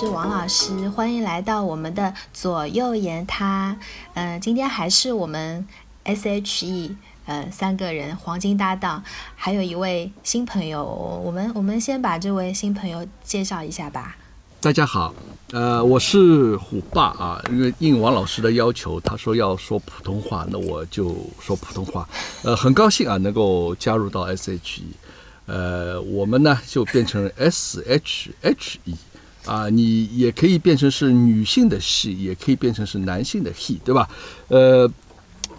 是王老师，欢迎来到我们的左右言他。嗯，今天还是我们 S H E 呃三个人黄金搭档，还有一位新朋友。我们我们先把这位新朋友介绍一下吧。大家好，呃，我是虎爸啊，因为应王老师的要求，他说要说普通话，那我就说普通话。呃，很高兴啊，能够加入到 S H E。呃，我们呢就变成 S H H E，啊，你也可以变成是女性的 she，也可以变成是男性的 he，对吧？呃，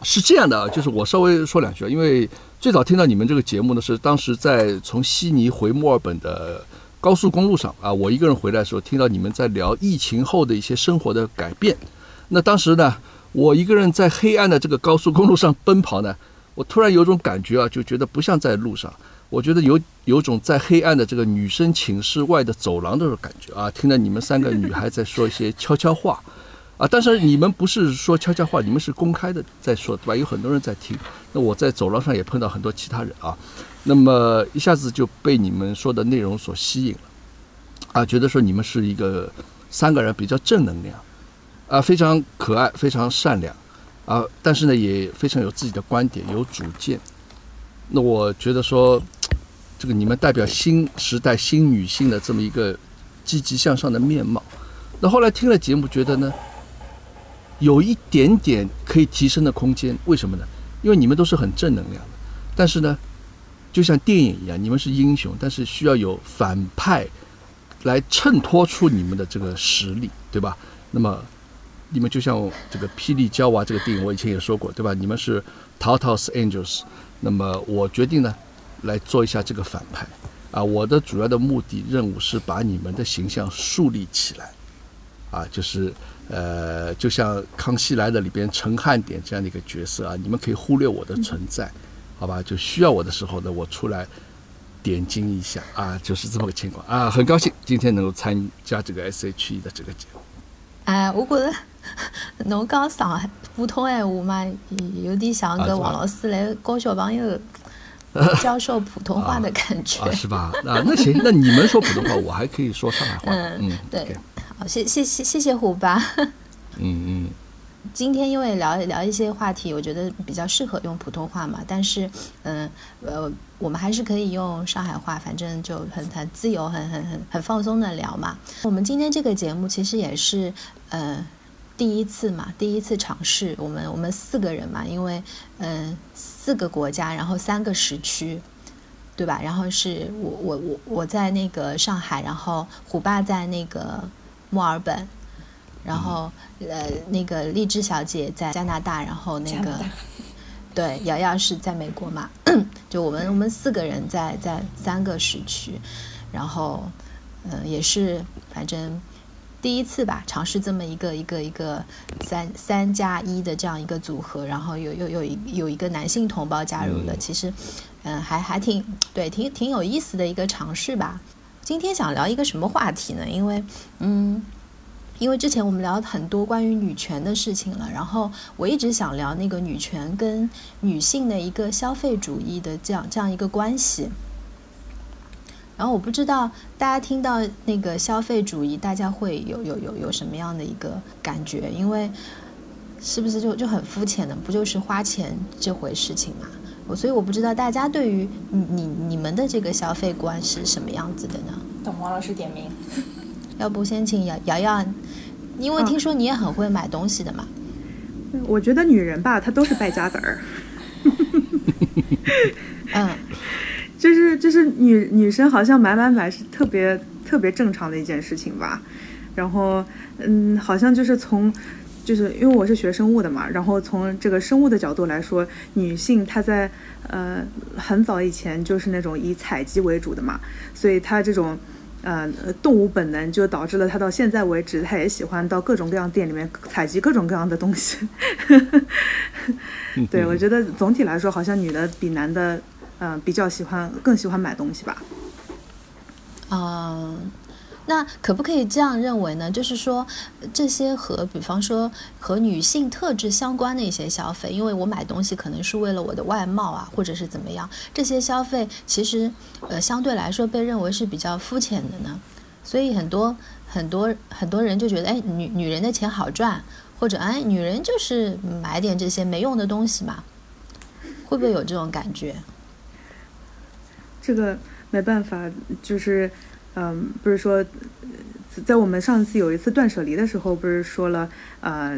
是这样的啊，就是我稍微说两句，因为最早听到你们这个节目呢，是当时在从悉尼回墨尔本的高速公路上啊，我一个人回来的时候，听到你们在聊疫情后的一些生活的改变。那当时呢，我一个人在黑暗的这个高速公路上奔跑呢，我突然有种感觉啊，就觉得不像在路上。我觉得有有种在黑暗的这个女生寝室外的走廊的感觉啊，听到你们三个女孩在说一些悄悄话，啊，但是你们不是说悄悄话，你们是公开的在说，对吧？有很多人在听。那我在走廊上也碰到很多其他人啊，那么一下子就被你们说的内容所吸引了，啊，觉得说你们是一个三个人比较正能量，啊，非常可爱，非常善良，啊，但是呢也非常有自己的观点，有主见。那我觉得说。这个你们代表新时代新女性的这么一个积极向上的面貌，那后来听了节目，觉得呢，有一点点可以提升的空间。为什么呢？因为你们都是很正能量的，但是呢，就像电影一样，你们是英雄，但是需要有反派来衬托出你们的这个实力，对吧？那么你们就像这个《霹雳娇娃》这个电影，我以前也说过，对吧？你们是淘淘 s Angels，那么我决定呢。来做一下这个反派，啊，我的主要的目的任务是把你们的形象树立起来，啊，就是呃，就像《康熙来了》里边陈汉典这样的一个角色啊，你们可以忽略我的存在，好吧？就需要我的时候呢，我出来点睛一下啊，就是这么个情况啊，很高兴今天能够参加这个 S H E 的这个节目。哎，我觉得侬讲上海普通闲话嘛，有点像个王老师来教小朋友。教授普通话的感觉是吧？啊，那行，那你们说普通话，我还可以说上海话。嗯嗯，对，好，谢谢谢谢谢虎爸。嗯嗯，今天因为聊聊一些话题，我觉得比较适合用普通话嘛。但是，嗯呃，我们还是可以用上海话，反正就很很自由、很很很很放松的聊嘛。我们今天这个节目其实也是，呃。第一次嘛，第一次尝试，我们我们四个人嘛，因为嗯四个国家，然后三个时区，对吧？然后是我我我我在那个上海，然后虎爸在那个墨尔本，然后呃那个荔枝小姐在加拿大，然后那个 对瑶瑶是在美国嘛，就我们我们四个人在在三个时区，然后嗯也是反正。第一次吧，尝试这么一个一个一个三三加一的这样一个组合，然后有有有一有一个男性同胞加入了，其实，嗯，还还挺对，挺挺有意思的一个尝试吧。今天想聊一个什么话题呢？因为，嗯，因为之前我们聊很多关于女权的事情了，然后我一直想聊那个女权跟女性的一个消费主义的这样这样一个关系。然后我不知道大家听到那个消费主义，大家会有有有有什么样的一个感觉？因为是不是就就很肤浅的，不就是花钱这回事情嘛？我所以我不知道大家对于你你你们的这个消费观是什么样子的呢？等王老师点名，要不先请瑶瑶瑶，因为听说你也很会买东西的嘛。我觉得女人吧，她都是败家子儿。嗯。就是就是女女生好像买买买是特别特别正常的一件事情吧，然后嗯，好像就是从，就是因为我是学生物的嘛，然后从这个生物的角度来说，女性她在呃很早以前就是那种以采集为主的嘛，所以她这种呃动物本能就导致了她到现在为止，她也喜欢到各种各样店里面采集各种各样的东西。对，我觉得总体来说，好像女的比男的。嗯，比较喜欢，更喜欢买东西吧。嗯，那可不可以这样认为呢？就是说，这些和比方说和女性特质相关的一些消费，因为我买东西可能是为了我的外貌啊，或者是怎么样，这些消费其实呃相对来说被认为是比较肤浅的呢？所以很多很多很多人就觉得，哎，女女人的钱好赚，或者哎，女人就是买点这些没用的东西嘛，会不会有这种感觉？这个没办法，就是嗯，不是说在我们上次有一次断舍离的时候，不是说了呃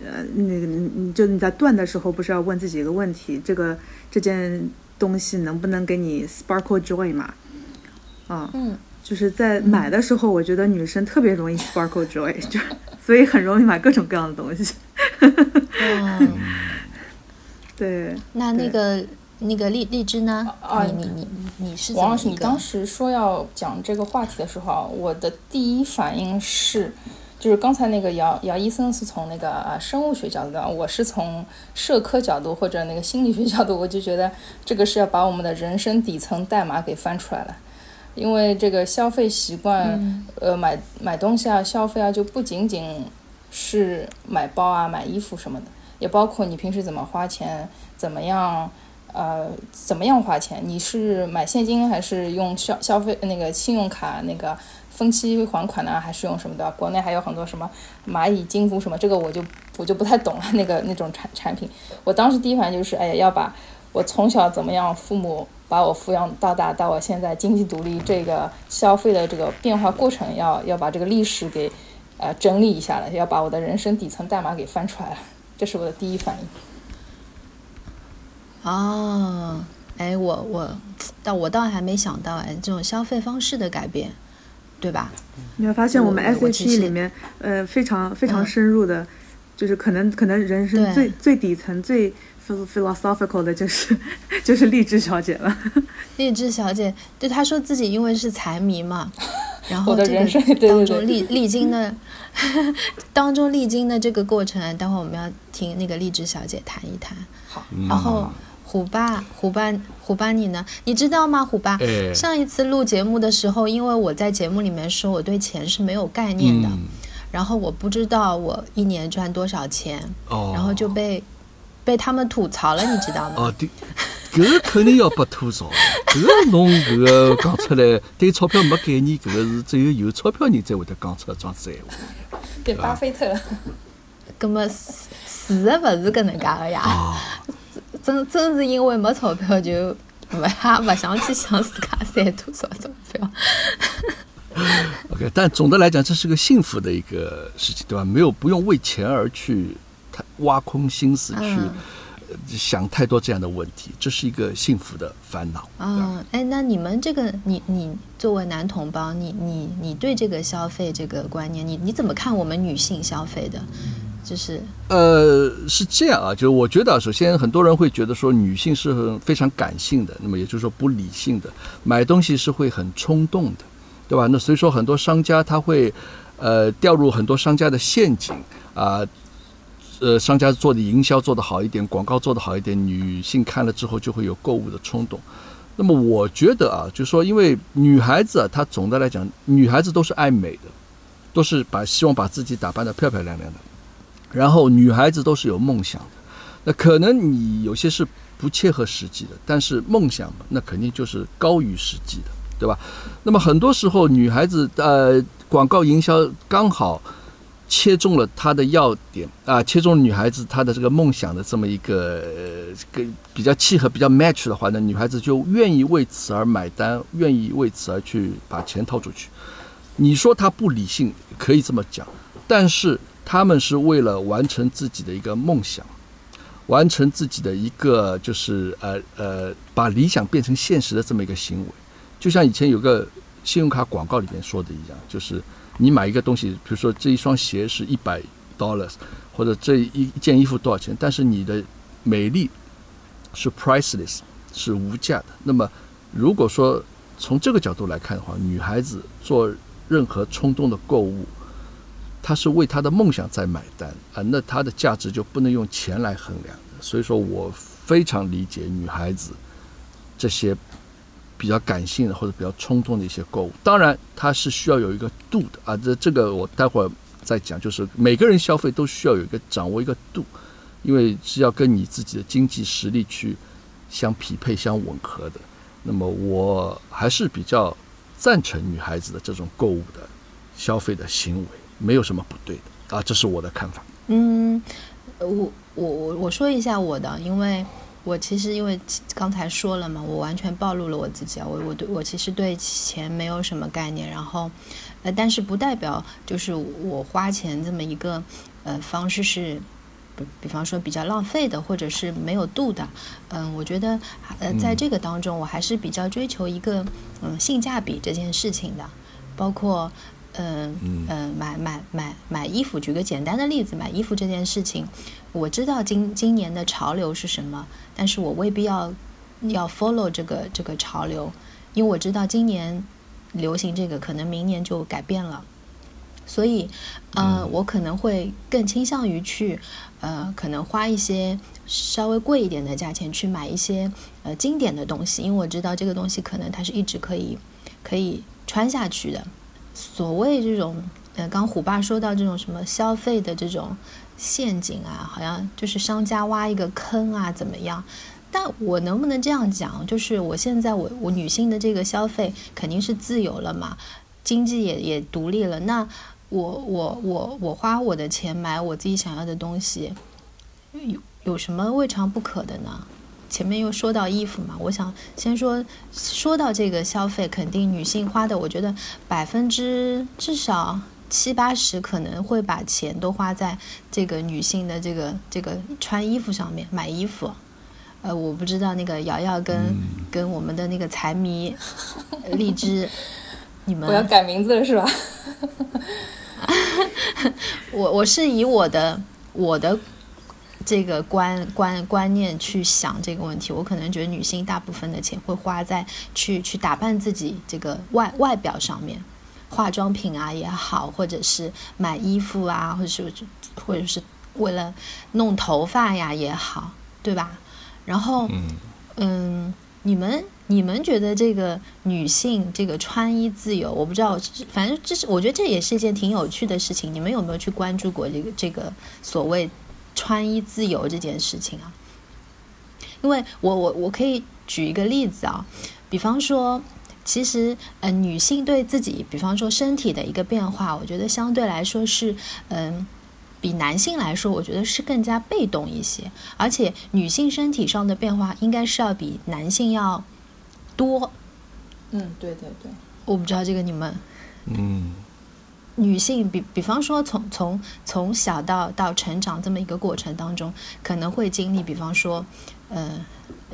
呃那个你就你在断的时候，不是要问自己一个问题，这个这件东西能不能给你 sparkle joy 嘛？啊，嗯，就是在买的时候，我觉得女生特别容易 sparkle joy，就所以很容易买各种各样的东西。嗯，对，那那个那个荔荔枝呢？啊你你你你是王老师，你当时说要讲这个话题的时候啊，我的第一反应是，就是刚才那个姚姚医生是从那个呃生物学角度的，我是从社科角度或者那个心理学角度，我就觉得这个是要把我们的人生底层代码给翻出来了。因为这个消费习惯，呃，买买东西啊，消费啊，就不仅仅是买包啊、买衣服什么的，也包括你平时怎么花钱，怎么样，呃，怎么样花钱？你是买现金还是用消消费那个信用卡那个分期还款呢？还是用什么的？国内还有很多什么蚂蚁金服什么，这个我就我就不太懂了。那个那种产产品，我当时第一反应就是，哎呀，要把我从小怎么样，父母把我抚养到大，到我现在经济独立，这个消费的这个变化过程，要要把这个历史给呃整理一下了，要把我的人生底层代码给翻出来了，这是我的第一反应。哦，哎，我我，但我倒还没想到哎，这种消费方式的改变，对吧？你会发现我们 SHE 里面，呃，非常非常嗯深入的，就是可能可能人生最最底层最 phil- philosophical 的就是 就是励志小姐了。励志小姐，对她说自己因为是财迷嘛，然后这个人生对对当中历历经的 当中历经的这个过程，待会儿我们要听那个励志小姐谈一谈。好，然后虎爸，虎爸，虎爸，你呢？你知道吗？虎爸，哎上一次录节目的时候，因为我在节目里面说我对钱是没有概念的，嗯然后我不知道我一年赚多少钱，哦，然后就被被他们吐槽了，你知道吗？哦，对，搿个肯定要被吐槽的。搿个侬搿个讲出来，对钞票没概念，搿个是只有有钞票人才会得讲出这样子闲话。对，巴菲特，葛么事事实勿是搿能介个呀，啊，真真是因为没钞票就勿也勿想去想自家赚多少钞票。OK，但总的来讲，这是个幸福的一个事情，对吧？没有不用为钱而去太挖空心思去、嗯呃想太多这样的问题，这是一个幸福的烦恼。嗯，哎，那你们这个，你你作为男同胞，你你你对这个消费这个观念，你你怎么看我们女性消费的？就是呃，是这样啊，就是我觉得，首先很多人会觉得说女性是很非常感性的，那么也就是说不理性的，买东西是会很冲动的，对吧？那所以说很多商家他会呃掉入很多商家的陷阱啊。呃，商家做的营销做得好一点，广告做得好一点，女性看了之后就会有购物的冲动。那么我觉得啊，就是说，因为女孩子啊，她总的来讲，女孩子都是爱美的，都是把希望把自己打扮得漂漂亮亮的。然后女孩子都是有梦想的，那可能你有些是不切合实际的，但是梦想嘛，那肯定就是高于实际的，对吧？那么很多时候女孩子呃广告营销刚好切中了她的要点啊，切中女孩子她的这个梦想的这么一个呃比较契合、比较 match 的话呢，女孩子就愿意为此而买单，愿意为此而去把钱掏出去。你说她不理性，可以这么讲，但是他们是为了完成自己的一个梦想，完成自己的一个就是呃呃把理想变成现实的这么一个行为。就像以前有个信用卡广告里面说的一样，就是你买一个东西，比如说这一双鞋是一百 dollars，或者这一件衣服多少钱，但是你的美丽是 priceless，是无价的。那么如果说从这个角度来看的话，女孩子做任何冲动的购物，她是为她的梦想在买单啊，那她的价值就不能用钱来衡量。所以说我非常理解女孩子这些比较感性的或者比较冲动的一些购物。当然，它是需要有一个度的啊，这这个我待会儿再讲。就是每个人消费都需要有一个掌握一个度，因为是要跟你自己的经济实力去相匹配、相吻合的。那么我还是比较赞成女孩子的这种购物的消费的行为，没有什么不对的啊，这是我的看法。嗯，我我我我说一下我的，因为我其实因为刚才说了嘛，我完全暴露了我自己啊，我我对我其实对钱没有什么概念，然后呃，但是不代表就是我花钱这么一个呃方式是。比方说比较浪费的，或者是没有度的，嗯，我觉得呃，在这个当中，我还是比较追求一个嗯性价比这件事情的，包括嗯嗯买买买买衣服，举个简单的例子，买衣服这件事情，我知道今今年的潮流是什么，但是我未必要要 follow 这个这个潮流，因为我知道今年流行这个，可能明年就改变了。所以，呃，我可能会更倾向于去，呃，可能花一些稍微贵一点的价钱去买一些呃经典的东西，因为我知道这个东西可能它是一直可以可以穿下去的。所谓这种，呃，刚虎爸说到这种什么消费的这种陷阱啊，好像就是商家挖一个坑啊，怎么样？但我能不能这样讲？就是我现在我我女性的这个消费肯定是自由了嘛，经济也也独立了，那。我我我我花我的钱买我自己想要的东西，有有什么未尝不可的呢？前面又说到衣服嘛，我想先说说到这个消费，肯定女性花的，我觉得百分之至少七八十可能会把钱都花在这个女性的这个这个穿衣服上面，买衣服。呃，我不知道那个瑶瑶跟跟我们的那个财迷荔枝，你们我要改名字了是吧？我我是以我的我的这个观观观念去想这个问题，我可能觉得女性大部分的钱会花在去去打扮自己这个外外表上面，化妆品啊也好，或者是买衣服啊，或者是或者是为了弄头发呀也好，对吧？然后嗯，你们。你们觉得这个女性这个穿衣自由，我不知道，反正这是我觉得这也是一件挺有趣的事情。你们有没有去关注过这个这个所谓穿衣自由这件事情啊？因为我我我可以举一个例子啊，比方说，其实呃，女性对自己，比方说身体的一个变化，我觉得相对来说是嗯，比男性来说，我觉得是更加被动一些，而且女性身体上的变化应该是要比男性要。多，嗯，对对对，我不知道这个你们，嗯，女性比比方说从从从小到到成长这么一个过程当中，可能会经历，比方说，呃，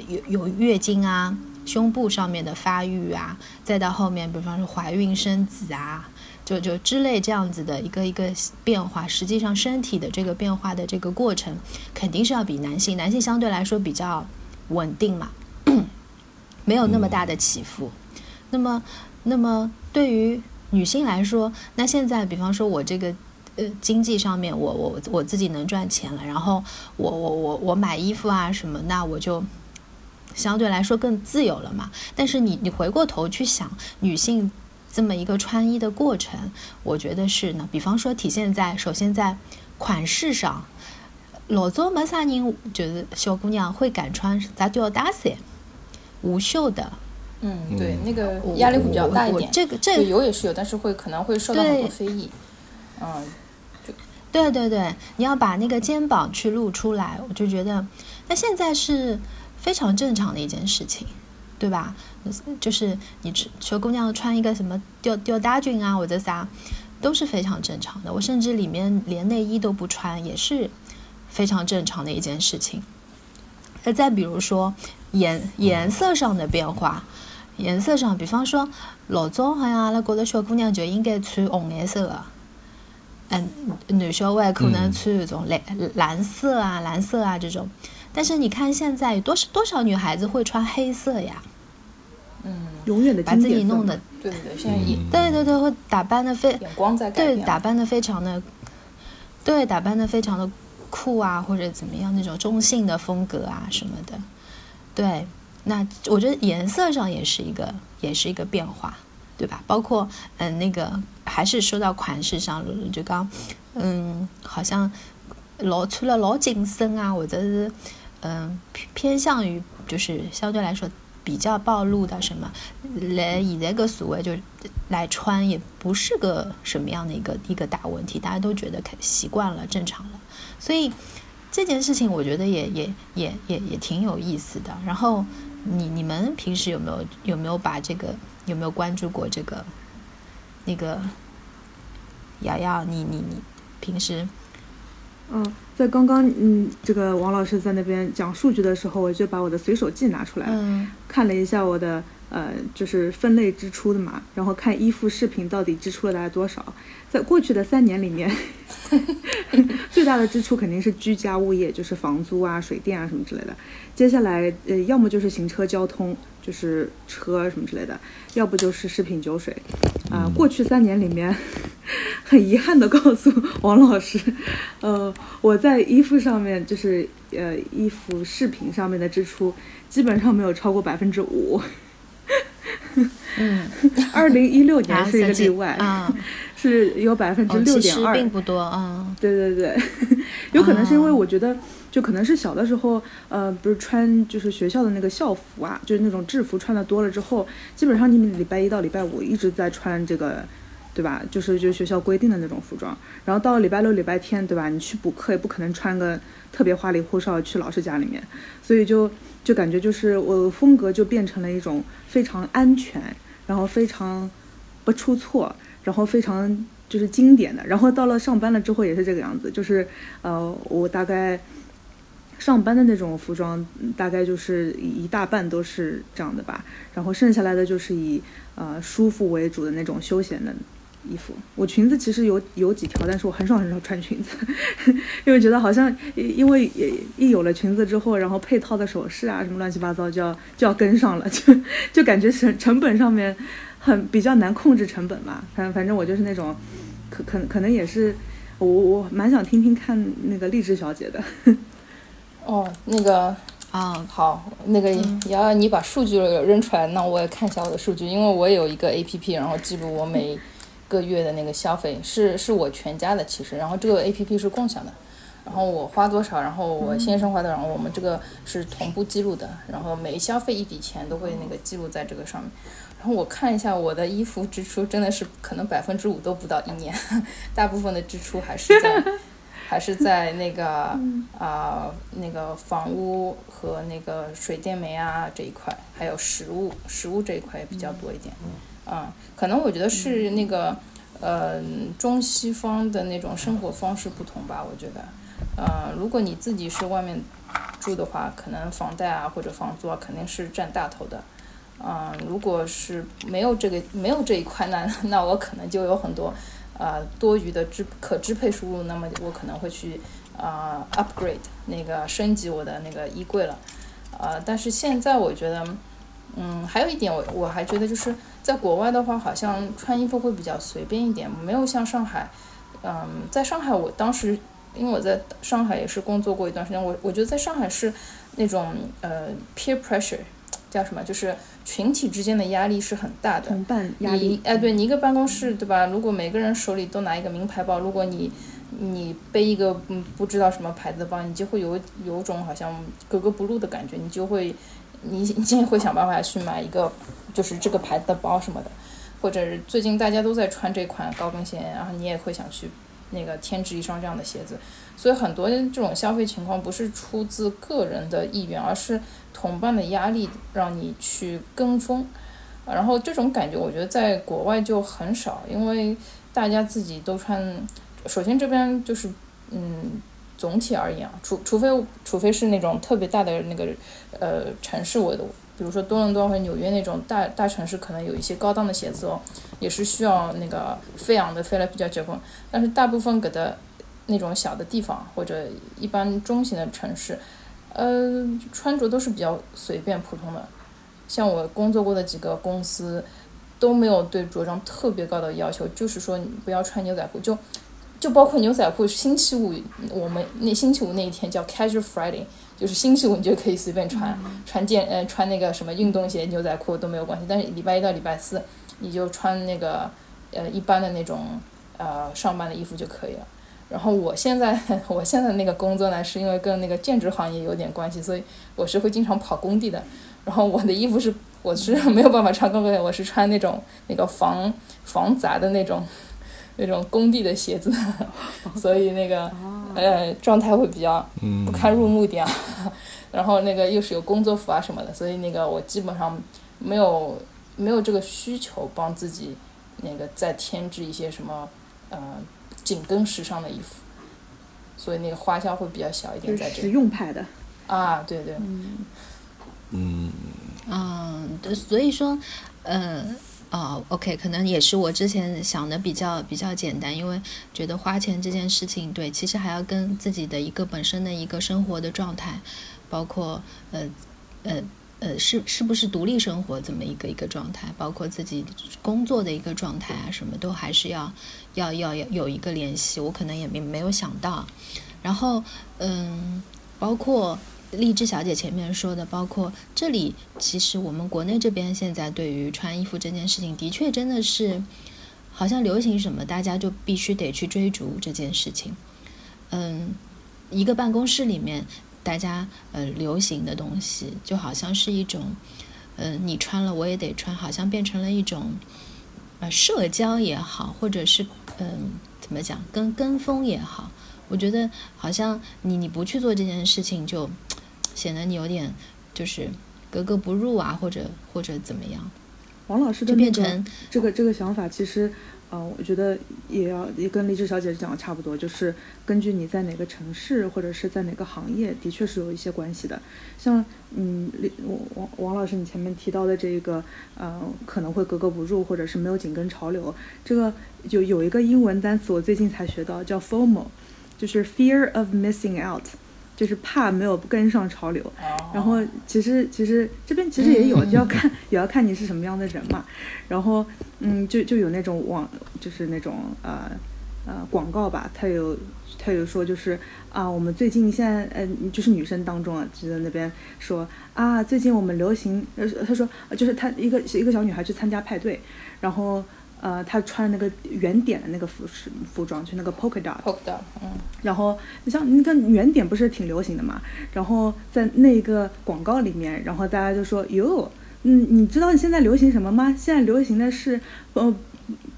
有有月经啊，胸部上面的发育啊，再到后面，比方说怀孕生子啊，就就之类这样子的一个一个变化，实际上身体的这个变化的这个过程，肯定是要比男性，男性相对来说比较稳定嘛。没有那么大的起伏，那么，那么对于女性来说，那现在比方说我这个呃经济上面，我我我自己能赚钱了，然后我我我我买衣服啊什么，那我就相对来说更自由了嘛。但是你你回过头去想，女性这么一个穿衣的过程，我觉得是呢。比方说体现在首先在款式上，老早没啥人就是小姑娘会敢穿咱吊带衫。无袖的，嗯，对，那个压力会比较大一点。这个这个有也是有，但是会可能会受到很多非议。嗯，对对对，你要把那个肩膀去露出来，我就觉得那现在是非常正常的一件事情，对吧？就是你求姑娘穿一个什么吊吊带裙啊，或者啥，都是非常正常的。我甚至里面连内衣都不穿，也是非常正常的一件事情。那再比如说。颜颜色上的变化，颜色上，比方说老早好像阿拉觉得小姑娘就应该穿红颜色的，嗯，男小孩可能穿那种蓝蓝色啊、蓝色啊这种。但是你看现在有多少多少女孩子会穿黑色呀？嗯，永远的把自己弄的，对对对，现在也对对对，会打扮的非眼光在对打扮的非常的，对打扮的非常的酷啊，或者怎么样那种中性的风格啊什么的。对，那我觉得颜色上也是一个，也是一个变化，对吧？包括嗯，那个还是说到款式上，就刚嗯，好像老穿了老紧身啊，或者是嗯偏偏向于就是相对来说比较暴露的什么，来以这个所谓就来穿也不是个什么样的一个一个大问题，大家都觉得习惯了，正常了。所以这件事情我觉得也也也也也挺有意思的。然后你你们平时有没有有没有把这个有没有关注过这个那个瑶瑶？你你你平时？嗯，在刚刚嗯，这个王老师在那边讲数据的时候，我就把我的随手记拿出来，看了一下我的呃，就是分类支出的嘛，然后看衣服饰品到底支出了大概多少。在过去的三年里面，最大的支出肯定是居家物业，就是房租啊、水电啊什么之类的。接下来呃，要么就是行车交通，就是车什么之类的，要不就是食品酒水。啊，过去三年里面。很遗憾的告诉王老师，呃，我在衣服上面，就是呃衣服饰品上面的支出，基本上没有超过百分之五。嗯，二零一六年是一个例外，啊，是有百分之六点二，并不多啊。对对对，有可能是因为我觉得，就可能是小的时候，呃，不是穿就是学校的那个校服啊，就是那种制服穿的多了之后，基本上你们礼拜一到礼拜五一直在穿这个。对吧？就是就学校规定的那种服装，然后到了礼拜六、礼拜天，对吧？你去补课也不可能穿个特别花里胡哨去老师家里面，所以就就感觉就是我风格就变成了一种非常安全，然后非常不出错，然后非常就是经典的。然后到了上班了之后也是这个样子，就是呃，我大概上班的那种服装大概就是一大半都是这样的吧，然后剩下来的就是以呃舒服为主的那种休闲的。衣服，我裙子其实有有几条，但是我很少很少穿裙子，因为觉得好像因为也一有了裙子之后，然后配套的首饰啊什么乱七八糟就要就要跟上了，就就感觉成成本上面很比较难控制成本嘛。反反正我就是那种，可可可能也是我我蛮想听听看那个励志小姐的。哦，那个啊好，那个瑶瑶你把数据扔出来，那我也看一下我的数据，因为我有一个 A P P，然后记录我每。个月的那个消费是是我全家的，其实，然后这个 A P P 是共享的，然后我花多少，然后我先生花多少，我们这个是同步记录的，然后每消费一笔钱都会那个记录在这个上面，然后我看一下我的衣服支出，真的是可能百分之五都不到一年，大部分的支出还是在 还是在那个啊那个房屋和那个水电煤啊这一块，还有食物食物这一块也比较多一点。嗯，可能我觉得是那个，呃，中西方的那种生活方式不同吧。我觉得，呃，如果你自己是外面住的话，可能房贷啊或者房租啊肯定是占大头的。嗯，如果是没有这个没有这一块，那那我可能就有很多呃多余的支可支配收入，那么我可能会去啊 upgrade 那个升级我的那个衣柜了。呃，但是现在我觉得。嗯，还有一点，我我还觉得就是在国外的话，好像穿衣服会比较随便一点，没有像上海，嗯，在上海我当时因为我在上海也是工作过一段时间，我我觉得在上海是那种呃 peer pressure 叫什么，就是群体之间的压力是很大的。同伴压力。哎，对你一个办公室对吧？如果每个人手里都拿一个名牌包，如果你你背一个嗯不知道什么牌子的包，你就会有有种好像格格不入的感觉，你就会。你你现在会想办法去买一个，就是这个牌子的包什么的，或者最近大家都在穿这款高跟鞋，然后你也会想去那个添置一双这样的鞋子。所以很多这种消费情况不是出自个人的意愿，而是同伴的压力让你去跟风。然后这种感觉我觉得在国外就很少，因为大家自己都穿。首先这边就是嗯。总体而言啊，除除非除非是那种特别大的那个呃城市，我比如说多伦多或纽约那种大大城市，可能有一些高档的写字楼，也是需要那个飞扬的飞来比较结棍。但是大部分给的那种小的地方或者一般中型的城市，呃，穿着都是比较随便普通的。像我工作过的几个公司都没有对着装特别高的要求，就是说你不要穿牛仔裤就。就包括牛仔裤，星期五我们那星期五那一天叫 Casual Friday，就是星期五你就可以随便穿，穿健呃穿那个什么运动鞋、牛仔裤都没有关系。但是礼拜一到礼拜四，你就穿那个呃一般的那种呃上班的衣服就可以了。然后我现在 我现在那个工作呢，是因为跟那个建筑行业有点关系，所以我是会经常跑工地的。然后我的衣服是我是没有办法穿高跟鞋，我是穿那种那个防防砸的那种那种工地的鞋子，所以那个呃状态会比较不堪入目一点。然后那个又是有工作服啊什么的，所以那个我基本上没有没有这个需求帮自己那个再添置一些什么呃紧跟时尚的衣服，所以那个花销会比较小一点在这。实用派的啊，对对。嗯，嗯，对，所以说，呃，哦，OK，可能也是我之前想的比较比较简单，因为觉得花钱这件事情，对，其实还要跟自己的一个本身的一个生活的状态，包括呃呃呃，是是不是独立生活这么一个一个状态，包括自己工作的一个状态啊，什么都还是要要要要有一个联系，我可能也没没有想到，然后嗯，包括。荔枝小姐前面说的，包括这里，其实我们国内这边现在对于穿衣服这件事情，的确真的是，好像流行什么，大家就必须得去追逐这件事情。嗯，一个办公室里面，大家呃流行的东西，就好像是一种，嗯，你穿了我也得穿，好像变成了一种，呃，社交也好，或者是嗯，怎么讲，跟跟风也好，我觉得好像你你不去做这件事情就。显得你有点就是格格不入啊，或者或者怎么样？王老师的变成这个这个想法，其实，呃，我觉得也要也跟励志小姐讲的差不多，就是根据你在哪个城市或者是在哪个行业，的确是有一些关系的。像嗯，王王老师你前面提到的这个，呃，可能会格格不入，或者是没有紧跟潮流。这个就有一个英文单词，我最近才学到，叫 FOMO，就是 Fear of Missing Out。就是怕没有跟上潮流，然后其实其实这边其实也有，就要看也要看你是什么样的人嘛。然后嗯，就就有那种网，就是那种呃呃广告吧，他有他有说就是啊，我们最近现在呃就是女生当中啊，就在那边说啊，最近我们流行呃他说就是他一个一个小女孩去参加派对，然后。呃，他穿那个圆点的那个服饰服装，就那个 polka dot。polka dot，嗯。然后你像那个圆点不是挺流行的嘛？然后在那个广告里面，然后大家就说哟，嗯，你知道你现在流行什么吗？现在流行的是呃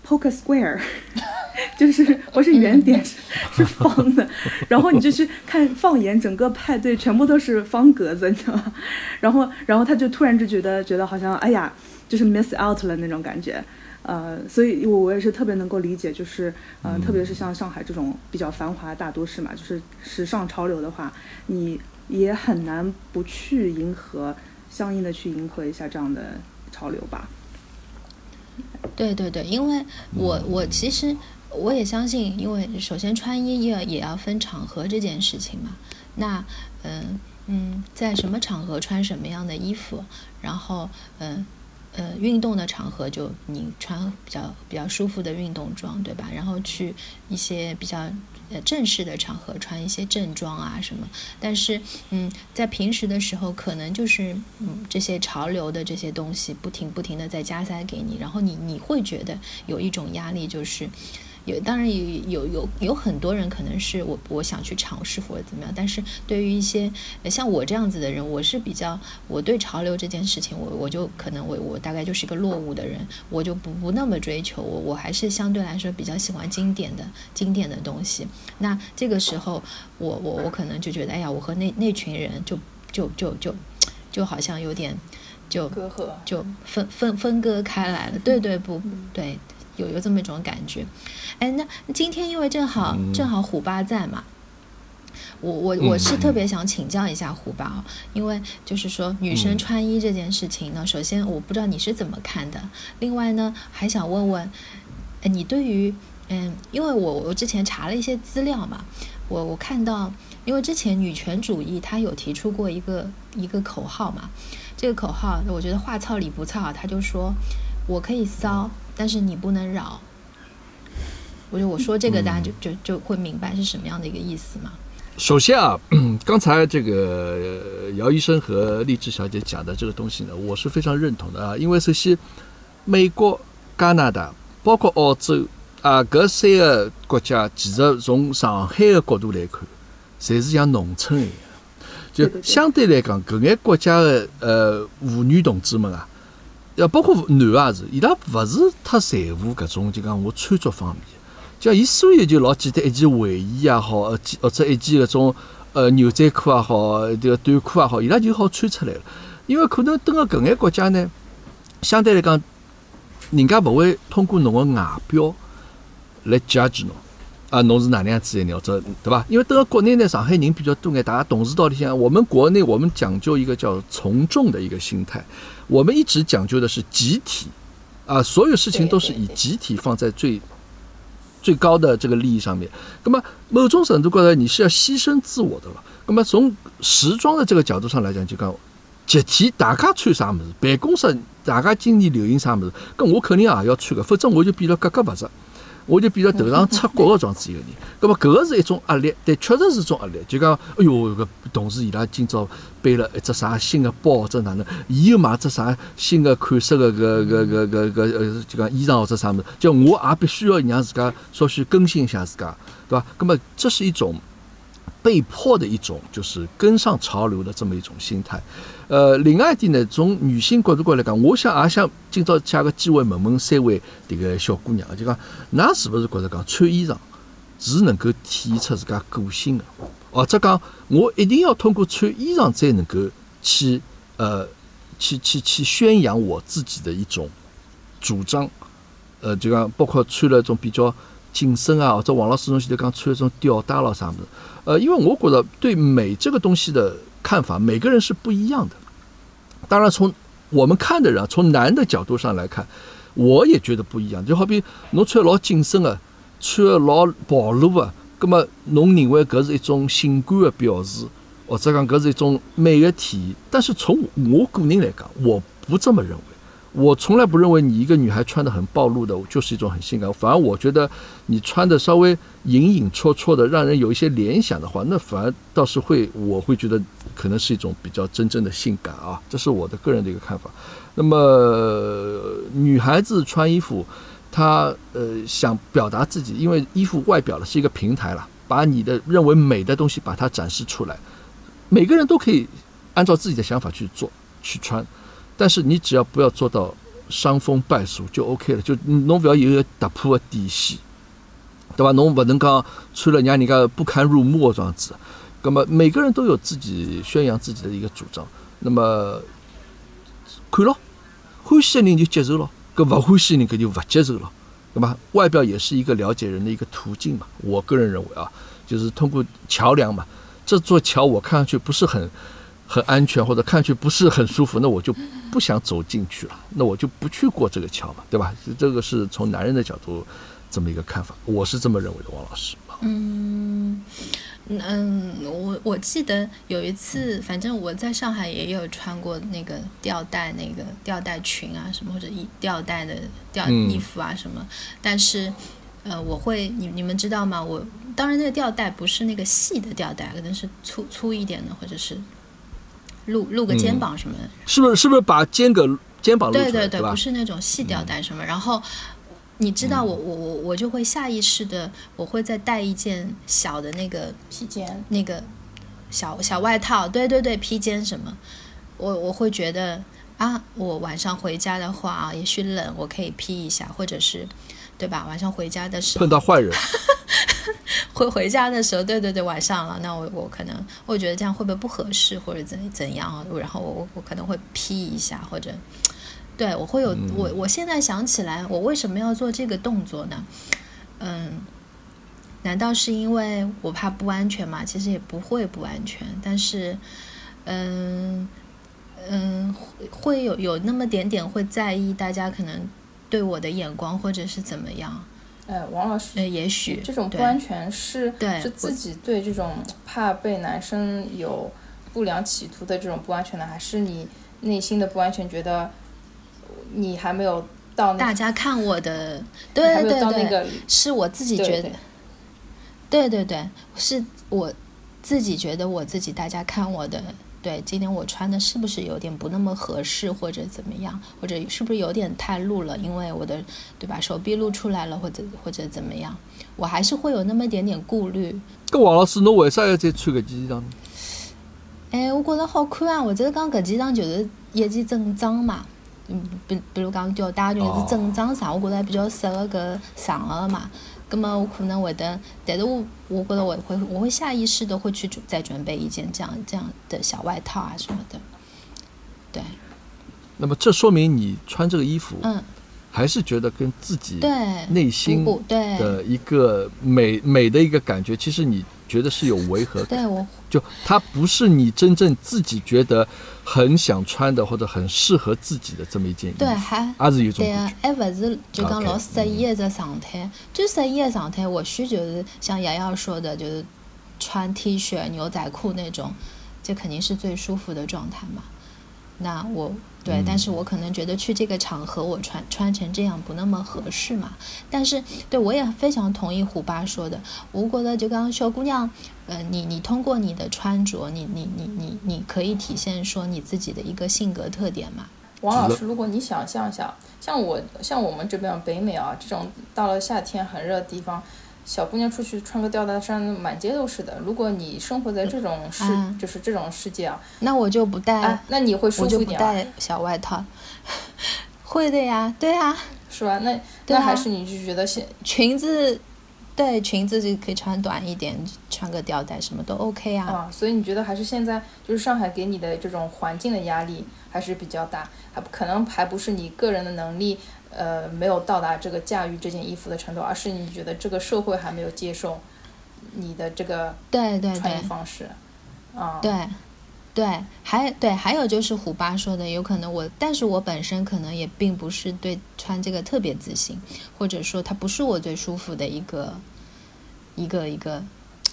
polka square，就是不是圆点是是方的。然后你就去看放眼整个派对，全部都是方格子，你知道吗？然后然后他就突然就觉得觉得好像哎呀，就是 miss out 了那种感觉。呃，所以我我也是特别能够理解，就是嗯，特别是像上海这种比较繁华大都市嘛，就是时尚潮流的话，你也很难不去迎合，相应的去迎合一下这样的潮流吧。对对对，因为我我其实我也相信，因为首先穿衣也也要分场合这件事情嘛。那嗯嗯，在什么场合穿什么样的衣服，然后嗯。呃，呃运动的场合就你穿比较比较舒服的运动装，对吧？然后去一些比较呃正式的场合穿一些正装啊什么。但是，嗯，在平时的时候，可能就是嗯这些潮流的这些东西不停不停的在加塞给你，然后你你会觉得有一种压力，就是。有当然有有有有很多人可能是我我想去尝试或者怎么样，但是对于一些像我这样子的人，我是比较我对潮流这件事情，我我就可能我我大概就是一个落伍的人，我就不不那么追求，我我还是相对来说比较喜欢经典的经典的东西。那这个时候，我我我可能就觉得，哎呀，我和那那群人就就就就就好像有点就隔阂，就分分分割开来了。对对不对。有有这么一种感觉，哎，那今天因为正好正好虎爸在嘛，我我我是特别想请教一下虎爸啊，因为就是说女生穿衣这件事情呢，首先我不知道你是怎么看的，另外呢还想问问，哎，你对于嗯，因为我我之前查了一些资料嘛，我我看到，因为之前女权主义他有提出过一个一个口号嘛，这个口号我觉得话糙理不糙，他就说我可以骚。但是你不能扰，我觉得我说这个，大家就就就会明白是什么样的一个意思嘛。首先啊，刚才这个姚医生和励志小姐讲的这个东西呢，我是非常认同的啊。因为首先，美国、加拿大，包括澳洲啊，搿三个国家，其实从上海的角度来看，侪是像农村一样。就相对来讲，搿眼国家的呃妇女同志们啊，要包括男也是，伊拉勿是太在乎搿种就讲我穿着方面，像伊所有就老简单一件卫衣也好，呃，或者一件搿种呃牛仔裤也好，这个短裤也好，伊拉就好穿出来了。因为可能蹲个搿眼国家呢，相对来讲，人家勿会通过侬个外表来 judge 侬。啊，侬是哪能样子的鸟？这对吧？因为到国内呢，上海人比较多眼，大家同事道里向，我们国内我们讲究一个叫从众的一个心态，我们一直讲究的是集体，啊，所有事情都是以集体放在最最高的这个利益上面。那么某种程度高头，你是要牺牲自我的了。那么从时装的这个角度上来讲，就讲集体大家穿啥么子，办公室大家今年流行啥么子，那我肯定也要穿个，否则我就变得格格不入。我就变成头上出国的状子一个人，咁么搿个是一种压力，但确实是种压力。就讲，哎哟，搿同事伊拉今朝背了一只啥新的包，或者哪能，伊又买只啥新的款式的搿搿搿搿搿呃，就讲衣裳或者啥物事，叫我也必须要让自家稍许更新一下自家，对吧？咁么这是一种。被迫的一种就是跟上潮流的这么一种心态，呃，另外一点呢，从女性角度过来讲，我想也想今朝借个机会问问三位这个小姑娘，就讲，㑚是不是觉得讲穿衣裳是能够体现出自家个性的，或者讲我一定要通过穿衣裳才能够去呃去去去宣扬我自己的一种主张，呃，就讲包括穿了种比较紧身啊，或者王老师东西在讲穿一种吊带咯啥么子。呃，因为我觉得对美这个东西的看法，每个人是不一样的。当然，从我们看的人，从男的角度上来看，我也觉得不一样。就好比侬穿老紧身的，穿的老暴露的，那么侬认为搿是一种性感的表示，或者讲搿是一种美的体现。但是从我个人来讲，我不这么认为。我从来不认为你一个女孩穿的很暴露的，就是一种很性感。反而我觉得你穿的稍微隐隐绰绰的，让人有一些联想的话，那反而倒是会，我会觉得可能是一种比较真正的性感啊。这是我的个人的一个看法。那么女孩子穿衣服，她呃想表达自己，因为衣服外表的是一个平台了，把你的认为美的东西把它展示出来，每个人都可以按照自己的想法去做去穿。但是你只要不要做到伤风败俗就 OK 了，就侬不要有一个突破的底线，对吧？侬不能讲穿了让人家不堪入目这样子。那么每个人都有自己宣扬自己的一个主张，那么看咯，欢喜的人就接受了，搿不欢喜的人搿就不接受了，对吧？外表也是一个了解人的一个途径嘛。我个人认为啊，就是通过桥梁嘛，这座桥我看上去不是很。很安全或者看去不是很舒服，那我就不想走进去了，那我就不去过这个桥嘛，对吧？这个是从男人的角度这么一个看法，我是这么认为的，王老师。嗯嗯，我我记得有一次，反正我在上海也有穿过那个吊带那个吊带裙啊什么，或者衣吊带的吊衣服啊什么，但是呃，我会你你们知道吗？我当然那个吊带不是那个细的吊带，可能是粗粗一点的，或者是。露露个肩膀什么的，是不是？是不是把肩个肩膀露出来？对对对，不是那种细吊带什么。然后你知道，我我我我就会下意识的，我会再带一件小的那个披肩，那个小小外套。对对对，披肩什么？我我会觉得啊，我晚上回家的话啊，也许冷，我可以披一下，或者是对吧？晚上回家的时候碰到坏人。回回家的时候，对对对，晚上了，那我我可能我觉得这样会不会不合适，或者怎怎样啊？然后我我可能会批一下，或者对我会有我我现在想起来，我为什么要做这个动作呢？嗯，难道是因为我怕不安全吗？其实也不会不安全，但是嗯嗯会有有那么点点会在意大家可能对我的眼光，或者是怎么样。哎，王老师，也许这种不安全是是自己对这种怕被男生有不良企图的这种不安全呢，还是你内心的不安全？觉得你还没有到大家看我的，对对对，是我自己觉得，对对对，是我自己觉得我自己大家看我的。对，今天我穿的是不是有点不那么合适，或者怎么样，或者是不是有点太露了？因为我的，对吧？手臂露出来了，或者或者怎么样，我还是会有那么一点点顾虑。跟王老师，侬为啥要再穿个件衣裳呢？哎，我觉得好看啊！或者讲搿件裳就是一件正装嘛，嗯，比比如讲吊带裙是正装啥，我觉着比较适合搿场合嘛。葛么我可能会得，但是我我觉得我会我会下意识的会去准再准备一件这样这样的小外套啊什么的，对。那么这说明你穿这个衣服，嗯，还是觉得跟自己对内心对的一个美美的一个感觉，其实你觉得是有违和感。对我就它不是你真正自己觉得很想穿的或者很适合自己的这么一件衣服，对还还是有种对啊还不是就讲老适宜的一只状态。最适宜的状态，或许就是像瑶瑶说的，就是穿 T 恤、牛仔裤那种，这肯定是最舒服的状态嘛。那我对，嗯但是我可能觉得去这个场合，我穿穿成这样不那么合适嘛。但是对我也非常同意胡巴说的，吴国的就刚刚小姑娘，呃，你你通过你的穿着，你你你你你可以体现说你自己的一个性格特点嘛。王老师，如果你想象一下，像我像我们这边北美啊，这种到了夏天很热的地方，小姑娘出去穿个吊带衫，满街都是的。如果你生活在这种世，嗯就是这种世界啊，那我就不带。哎，那你会舒我就不服一点啊，带小外套。会的呀，对啊，是吧？那啊那还是你就觉得现裙子，对裙子就可以穿短一点，穿个吊带什么都 OK 啊。啊，所以你觉得还是现在就是上海给你的这种环境的压力还是比较大，还不可能还不是你个人的能力，呃，没有到达这个驾驭这件衣服的程度，而是你觉得这个社会还没有接受你的这个对对穿衣对方式，啊，对对，还对还有就是虎爸说的，有可能我，但是我本身可能也并不是对穿这个特别自信，或者说它不是我最舒服的一个一个一个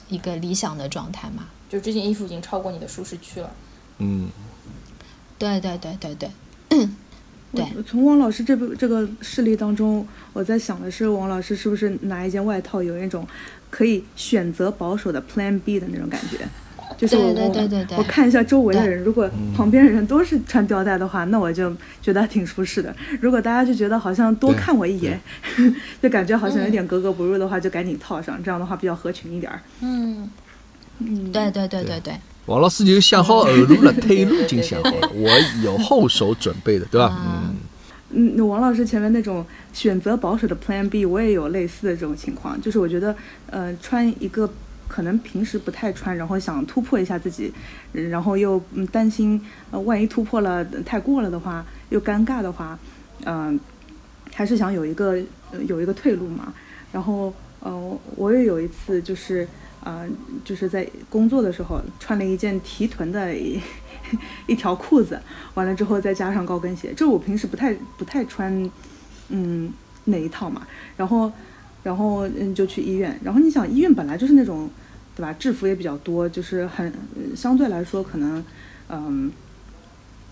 一个理想的状态嘛。就这件衣服已经超过你的舒适区了。嗯，对对对对对，对。从王老师这部这个事例当中，我在想的是，王老师是不是拿一件外套有一种可以选择保守的 Plan B 的那种感觉？就是我对对对对对。我我看一下周围的人，如果旁边的人都是穿吊带的话，那我就觉得挺舒适的。如果大家就觉得好像多看我一眼，就感觉好像有点格格不入的话，就赶紧套上，这样的话比较合群一点儿。嗯，嗯，对对对对对。王老师就想好后路了，退路已经想好了，我有后手准备的，对吧？嗯，那王老师前面那种选择保守的 Plan B，我也有类似的这种情况，就是我觉得，呃，穿一个可能平时不太穿，然后想突破一下自己，然后又嗯担心，呃，万一突破了太过了的话，又尴尬的话，嗯、还是想有一个、有一个退路嘛。然后，呃，我也有一次就是，呃，就是在工作的时候穿了一件提臀的 一条裤子，完了之后再加上高跟鞋，这我平时不太不太穿，嗯，那一套嘛。然后，然后嗯就去医院，然后你想医院本来就是那种，对吧？制服也比较多，就是很相对来说可能，嗯。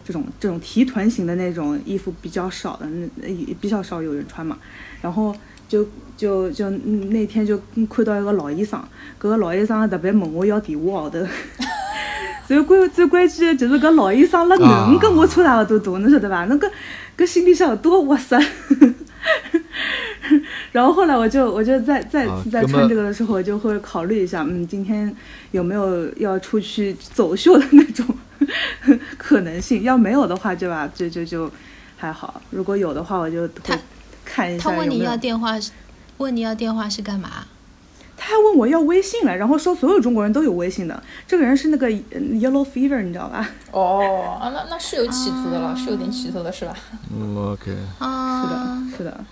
这种这种提臀型的那种衣服比较少的，那也比较少有人穿嘛。然后就就就那天就看到一个老医生，搿个老医生特别问我要电话号头。最关最关键的就是搿老医生那能跟我差大勿多大，侬晓得伐？那个搿心里向有多哇塞！然后后来我就我就再再次在啊那么穿这个的时候，我就会考虑一下，嗯，今天有没有要出去走秀的那种 可能性？要没有的话，对吧？就就就还好；如果有的话，我就他会看一他问你下有没有。要电话是，问你要电话是干嘛？他还问我要微信了，然后说所有中国人都有微信的。这个人是那个呃 Yellow Fever，你知道吧？哦，啊，那那是有企图的了，是有点企图的，是吧？嗯，OK。啊，是的，是的。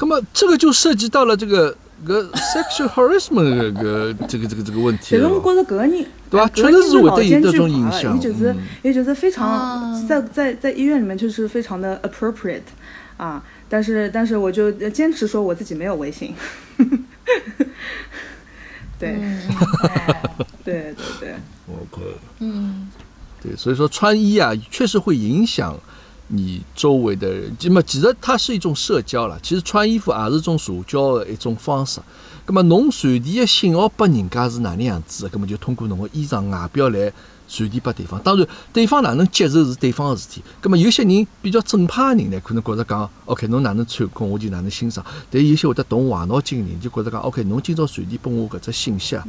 那么这个就涉及到了这个个 sexual harassment 个这个这个这个问题了但是我。觉得搿个人，对吧确实是会对有这种影响也就是嗯也就是非常啊在在在医院里面就是非常的 appropriate 啊，但是但是我就坚持说我自己没有微信。对嗯 对对对，OK。嗯对，所以说穿衣啊，确实会影响你周围的人。那么其实它是一种社交了，其实穿衣服也是一种社交的一种方式。那么侬传递的信号给人家是哪能样子的，那么就通过侬的衣裳外表来传递拨对方。当然，对方哪能接受是对方个事体。那么有些人比较正派个人呢，可能觉着讲，OK，侬哪能穿跟我就哪能欣赏。但有些会得动坏脑筋个人就觉着讲，OK，侬今朝传递拨我搿只信息啊。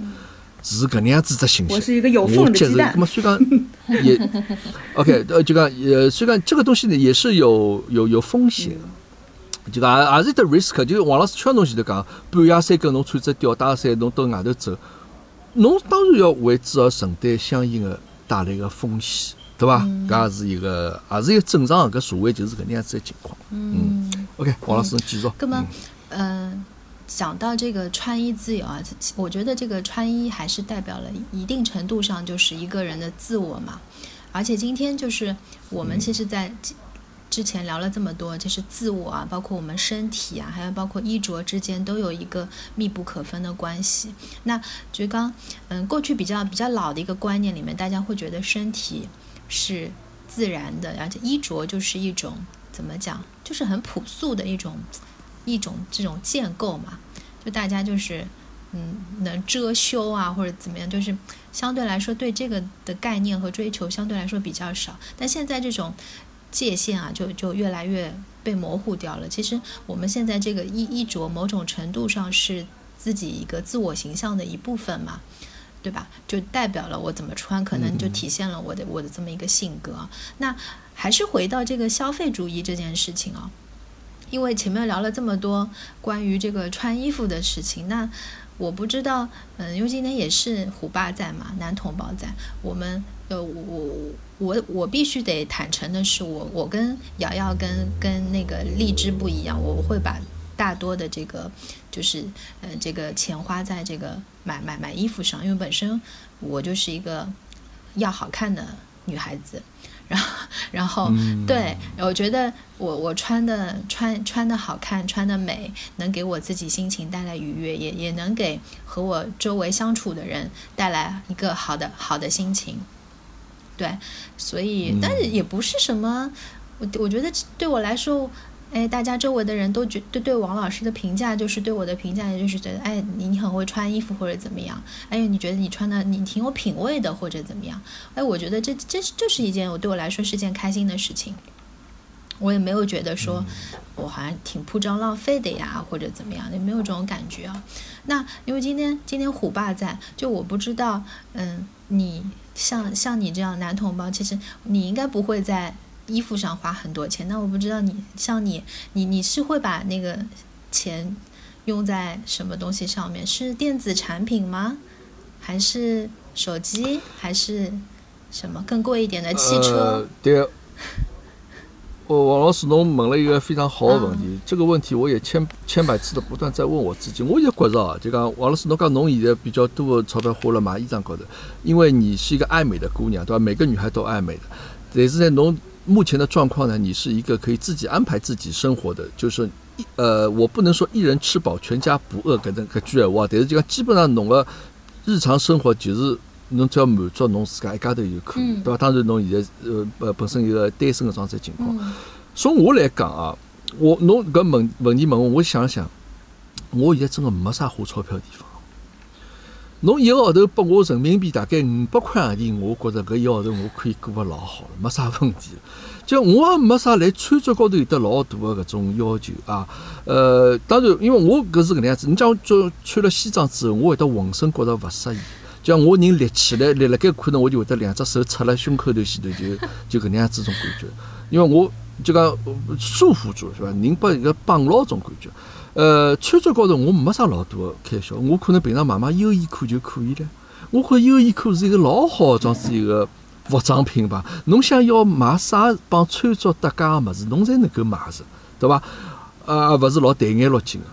是搿能样子只信息。我是一个有缝的鸡蛋。那么虽然也 OK，呃，就讲呃，虽然这个东西呢也是有有有风险，就讲也是一个 risk。就王老师劝侬前头讲，半夜三更侬穿只吊带衫侬到外头走，侬当然要为之而承担相应的带来个风险，对伐？搿也是一个，也是一个正常搿社会就是搿能样子的情况。嗯，OK，王老师继续。那么，嗯。讲到这个穿衣自由啊，我觉得这个穿衣还是代表了一定程度上就是一个人的自我嘛。而且今天就是我们其实，在之前聊了这么多，就是自我啊，包括我们身体啊，还有包括衣着之间都有一个密不可分的关系。那就刚嗯，过去比较比较老的一个观念里面，大家会觉得身体是自然的，而且衣着就是一种怎么讲，就是很朴素的一种。一种这种建构嘛，就大家就是，嗯，能遮羞啊，或者怎么样，就是相对来说对这个的概念和追求相对来说比较少。但现在这种界限啊，就就越来越被模糊掉了。其实我们现在这个衣衣着，某种程度上是自己一个自我形象的一部分嘛，对吧？就代表了我怎么穿，可能就体现了我的我的这么一个性格。那还是回到这个消费主义这件事情啊。因为前面聊了这么多关于这个穿衣服的事情，那我不知道，嗯，因为今天也是虎爸在嘛，男同胞在，我们，呃，我我我我必须得坦诚的是，我我跟瑶瑶跟跟那个荔枝不一样，我会把大多的这个就是，呃，这个钱花在这个买买买衣服上，因为本身我就是一个要好看的女孩子。然后，然后，对我觉得我我穿的穿穿的好看，穿的美，能给我自己心情带来愉悦，也也能给和我周围相处的人带来一个好的好的心情。对，所以，但是也不是什么，我我觉得对我来说。哎，大家周围的人都觉对对王老师的评价，就是对我的评价，也就是觉得，哎，你你很会穿衣服或者怎么样？哎，你觉得你穿的你挺有品味的或者怎么样？哎，我觉得这这就是一件我对我来说是件开心的事情。我也没有觉得说我好像挺铺张浪费的呀，或者怎么样，也没有这种感觉啊。那因为今天今天虎爸在，就我不知道，嗯，你像像你这样男同胞，其实你应该不会在。衣服上花很多钱，那我不知道你像你，你你是会把那个钱用在什么东西上面？是电子产品吗？还是手机？还是什么更贵一点的汽车？对，我王老师，侬问了一个非常好的问题。这个问题我也千千百次的不断在问我自己。我也觉着啊，就讲王老师，侬讲侬现在比较多的钞票花了买衣裳高头，因为你是一个爱美的姑娘，对吧？每个女孩都爱美的，但是在侬。目前的状况呢，你是一个可以自己安排自己生活的，就是一呃，我不能说一人吃饱全家不饿搿能搿句话，但是就讲基本上侬个日常生活就是侬只要满足侬自家一家头就可以，对伐？当然侬现在呃呃本身一个单身的状态情况，从我来讲啊，我侬搿问问题问我，我想想，我现在真个没啥花钞票地方。侬一个号头拨我人民币大概五百块洋钿，我觉着搿一个号头我可以过得老好了，没啥问题。就我也没啥来穿着高头有得老大个搿种要求啊。呃，当然，因为我搿是搿能样子，你讲就穿了西装之后，我会得浑身觉着勿适意。像我人立起来，立辣盖可能我就会得两只手插辣胸口头前头，就 就搿能样子种感觉。因为我就讲束缚住是吧？人把一个绑牢种感觉。呃，穿着高头我没啥老大的开销，我可能平常买买优衣库就可以了。我觉优衣库是一个老好的，装是一个服装品牌。侬想要买啥帮穿着搭界的物事，侬才能够买着，对吧？啊，勿是老戴眼落镜的。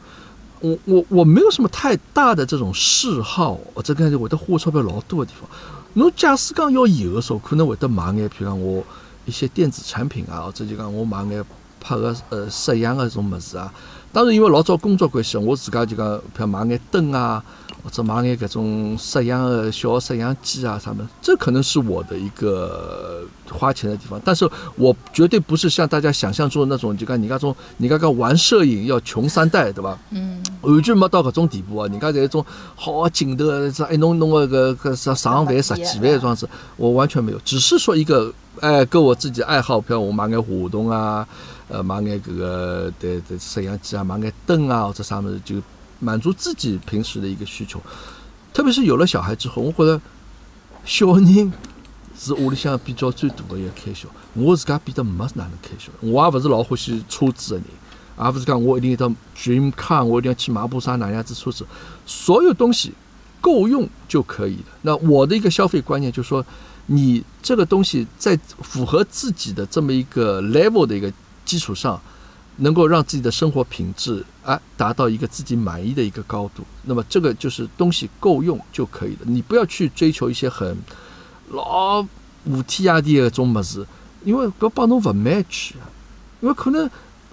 我我我没有什么太大的这种嗜好，或者讲我得花钞票老多的地方。侬假使讲要有的时候，可能会得买眼，譬如讲我一些电子产品啊，或者就讲我买眼拍个呃摄像的种么子啊。当然，因为老早工作关系，我自家就讲，譬如买眼灯啊，或者买眼搿种摄像的小摄像机啊，啥么，这可能是我的一个花钱的地方。但是我绝对不是像大家想象中的那种，就讲人家种，人家讲玩摄影要穷三代，对吧？嗯。完全没到搿种地步啊！人家在一种好镜头，这一弄弄个个个上上万、十几万的装置，我完全没有。只是说一个，哎，跟我自己爱好，比如我买眼活动啊。呃，买眼搿个对对摄像机啊，买眼灯啊或者啥物事，就满足自己平时的一个需求。特别是有了小孩之后，我觉得小人是屋里向比较最大的一个开销。我自家变得没哪能开销，我也勿是老欢喜车子的人，也勿是讲我一定要到 dream car，我一定要去买部啥哪样子车子，所有东西够用就可以了。那我的一个消费观念就是说，你这个东西在符合自己的这么一个 level 的一个基础上。能够让自己的生活品质啊达到一个自己满意的一个高度，那么这个就是东西够用就可以了。你不要去追求一些很老五天涯的种么子，因为搿帮侬勿 match 啊。因为可能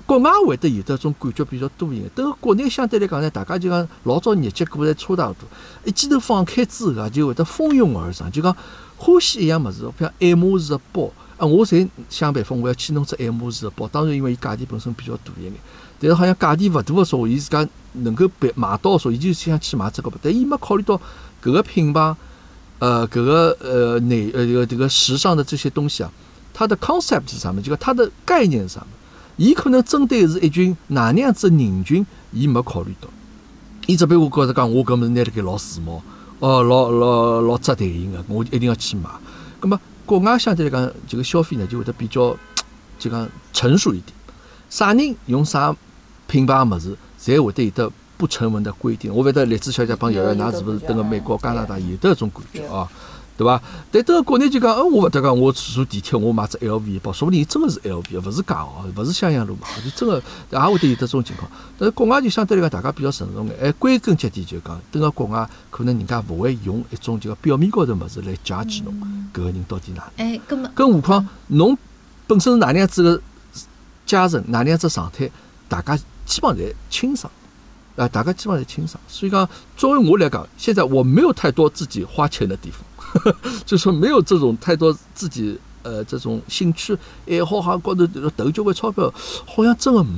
国外会得有的种感觉比较多一点，等国内相对来讲呢，大家就讲老早日节过得差大多，一记头放开之后啊，就会得蜂拥而上，就讲欢喜一样么子，比如爱马仕的包。啊，我才想办法，我要去弄只爱马仕的包。当然，因为伊价钿本身比较大一眼，但是好像价钿勿大的时候，伊自家能够买买到的时候，伊就想去买这个包。但伊没考虑到搿个品牌，呃，搿个呃内呃这个这个时尚的这些东西啊，它的 concept 是啥么？就讲它的概念是啥么？伊可能针对是一群哪能样子人群，伊没考虑到。伊只不过觉着讲，我搿么拿辣盖老时髦，哦，老老老扎台型的，我一定要去买。葛么？国外相对来讲，这个消费呢就会得比较，就讲成熟一点。啥人用啥品牌物事，侪会得有得不成文的规定。我勿晓得栗子小姐帮瑶瑶，㑚是勿是等个美国、加拿大有得搿种感觉啊？对伐？但等个国内就讲，嗯，我勿得讲，我坐地铁我买只 LV 包，说不定真个是 LV，勿是假哦，勿是襄阳路嘛，就真个也会得有得这种情况。但是国外就相对来讲，大家比较成熟眼。哎，归根结底就讲，等个国外可能人家勿会用一种就表面高头物事来 judge 侬，搿个人到底哪？哎，根本更何况侬本身是哪能样子个家人，哪能样子状态，大家基本上侪清爽。啊，大家基本上侪清爽。所以讲，作为我来讲，现在我没有太多自己花钱的地方。就说没有这种太多自己呃这种兴趣爱好哈，高头投交关钞票，好像真的没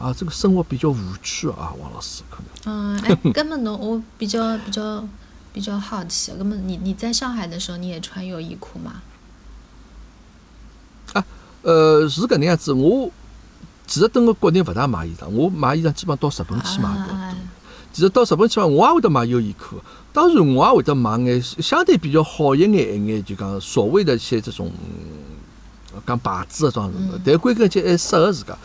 啊。这个生活比较无趣啊，王老师可能。嗯，哎，根本侬我比较比较比较好奇，根本你你在上海的时候你也穿优衣库吗？啊，呃，是搿能样子。我其实等个国内勿大买衣裳，我买衣裳基本上到日本去买比较多。其实到日本去嘛，我也会得买优衣库。当然，我也会得买眼相对比较好一眼一眼，就讲所谓的一些这种讲牌子的装什么。但归根结底还适合自家。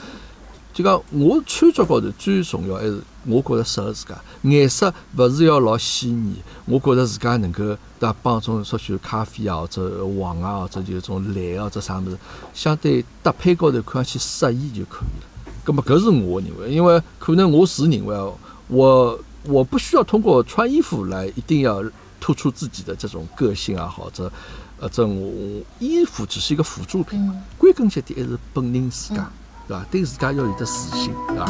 就讲我穿着高头最重要还是我觉着适合自家。颜色勿是要老鲜艳，我觉着自家能够对伐？帮种说许咖啡啊，或者黄啊，或者就种蓝啊，或者啥物事，相对搭配高头看上去适宜就可以了。葛么搿是我认为，因为可能我是认为我。我不需要通过穿衣服来一定要突出自己的这种个性啊，或者呃，这种衣服只是一个辅助品，归根结底还是本人自家，对吧？对自家要有的自信，对吧？